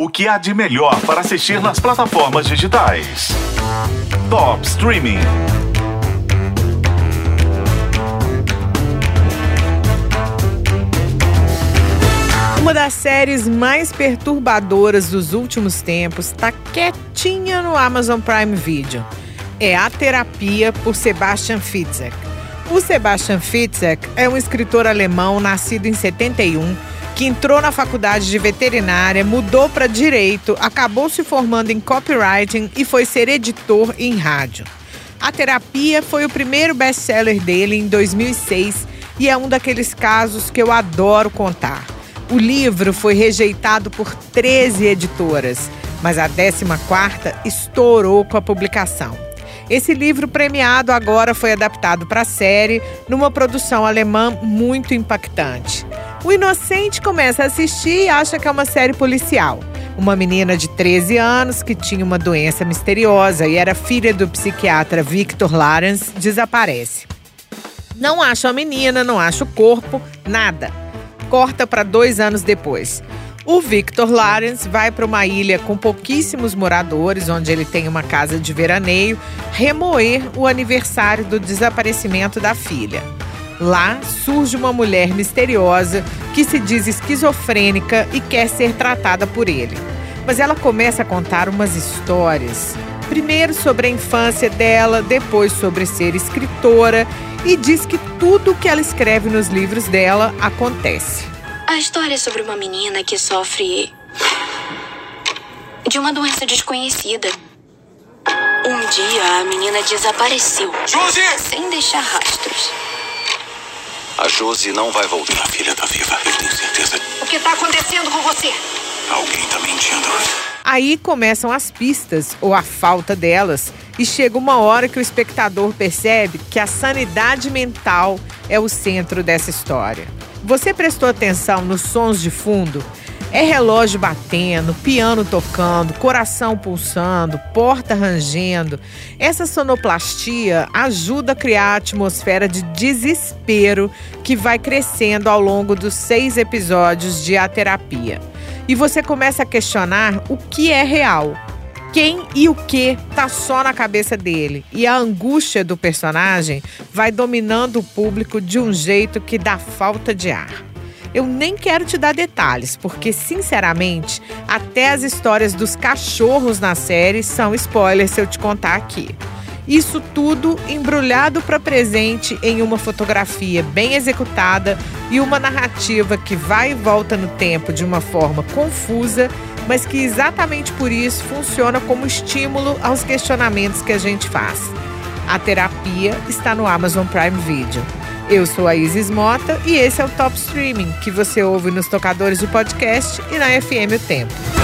O que há de melhor para assistir nas plataformas digitais? Top Streaming. Uma das séries mais perturbadoras dos últimos tempos está quietinha no Amazon Prime Video. É A Terapia por Sebastian Fitzek. O Sebastian Fitzek é um escritor alemão nascido em 71 que entrou na faculdade de veterinária, mudou para direito, acabou se formando em copywriting e foi ser editor em rádio. A terapia foi o primeiro best-seller dele em 2006 e é um daqueles casos que eu adoro contar. O livro foi rejeitado por 13 editoras, mas a 14ª estourou com a publicação. Esse livro premiado agora foi adaptado para a série numa produção alemã muito impactante. O inocente começa a assistir e acha que é uma série policial. Uma menina de 13 anos que tinha uma doença misteriosa e era filha do psiquiatra Victor Lawrence desaparece. Não acha a menina, não acha o corpo, nada corta para dois anos depois. O Victor Lawrence vai para uma ilha com pouquíssimos moradores, onde ele tem uma casa de veraneio, remoer o aniversário do desaparecimento da filha. Lá surge uma mulher misteriosa que se diz esquizofrênica e quer ser tratada por ele. Mas ela começa a contar umas histórias. Primeiro sobre a infância dela, depois sobre ser escritora e diz que tudo que ela escreve nos livros dela acontece. A história é sobre uma menina que sofre de uma doença desconhecida. Um dia a menina desapareceu. Josie! Sem deixar rastros. A Josie não vai voltar. A filha tá viva, eu tenho certeza. O que está acontecendo com você? Alguém tá mentindo. Aí começam as pistas, ou a falta delas, e chega uma hora que o espectador percebe que a sanidade mental é o centro dessa história. Você prestou atenção nos sons de fundo? É relógio batendo, piano tocando, coração pulsando, porta rangendo. Essa sonoplastia ajuda a criar a atmosfera de desespero que vai crescendo ao longo dos seis episódios de A Terapia e você começa a questionar o que é real. Quem e o que tá só na cabeça dele. E a angústia do personagem vai dominando o público de um jeito que dá falta de ar. Eu nem quero te dar detalhes, porque, sinceramente, até as histórias dos cachorros na série são spoilers se eu te contar aqui. Isso tudo embrulhado para presente em uma fotografia bem executada e uma narrativa que vai e volta no tempo de uma forma confusa, mas que exatamente por isso funciona como estímulo aos questionamentos que a gente faz. A terapia está no Amazon Prime Video. Eu sou a Isis Mota e esse é o Top Streaming, que você ouve nos tocadores de podcast e na FM O Tempo.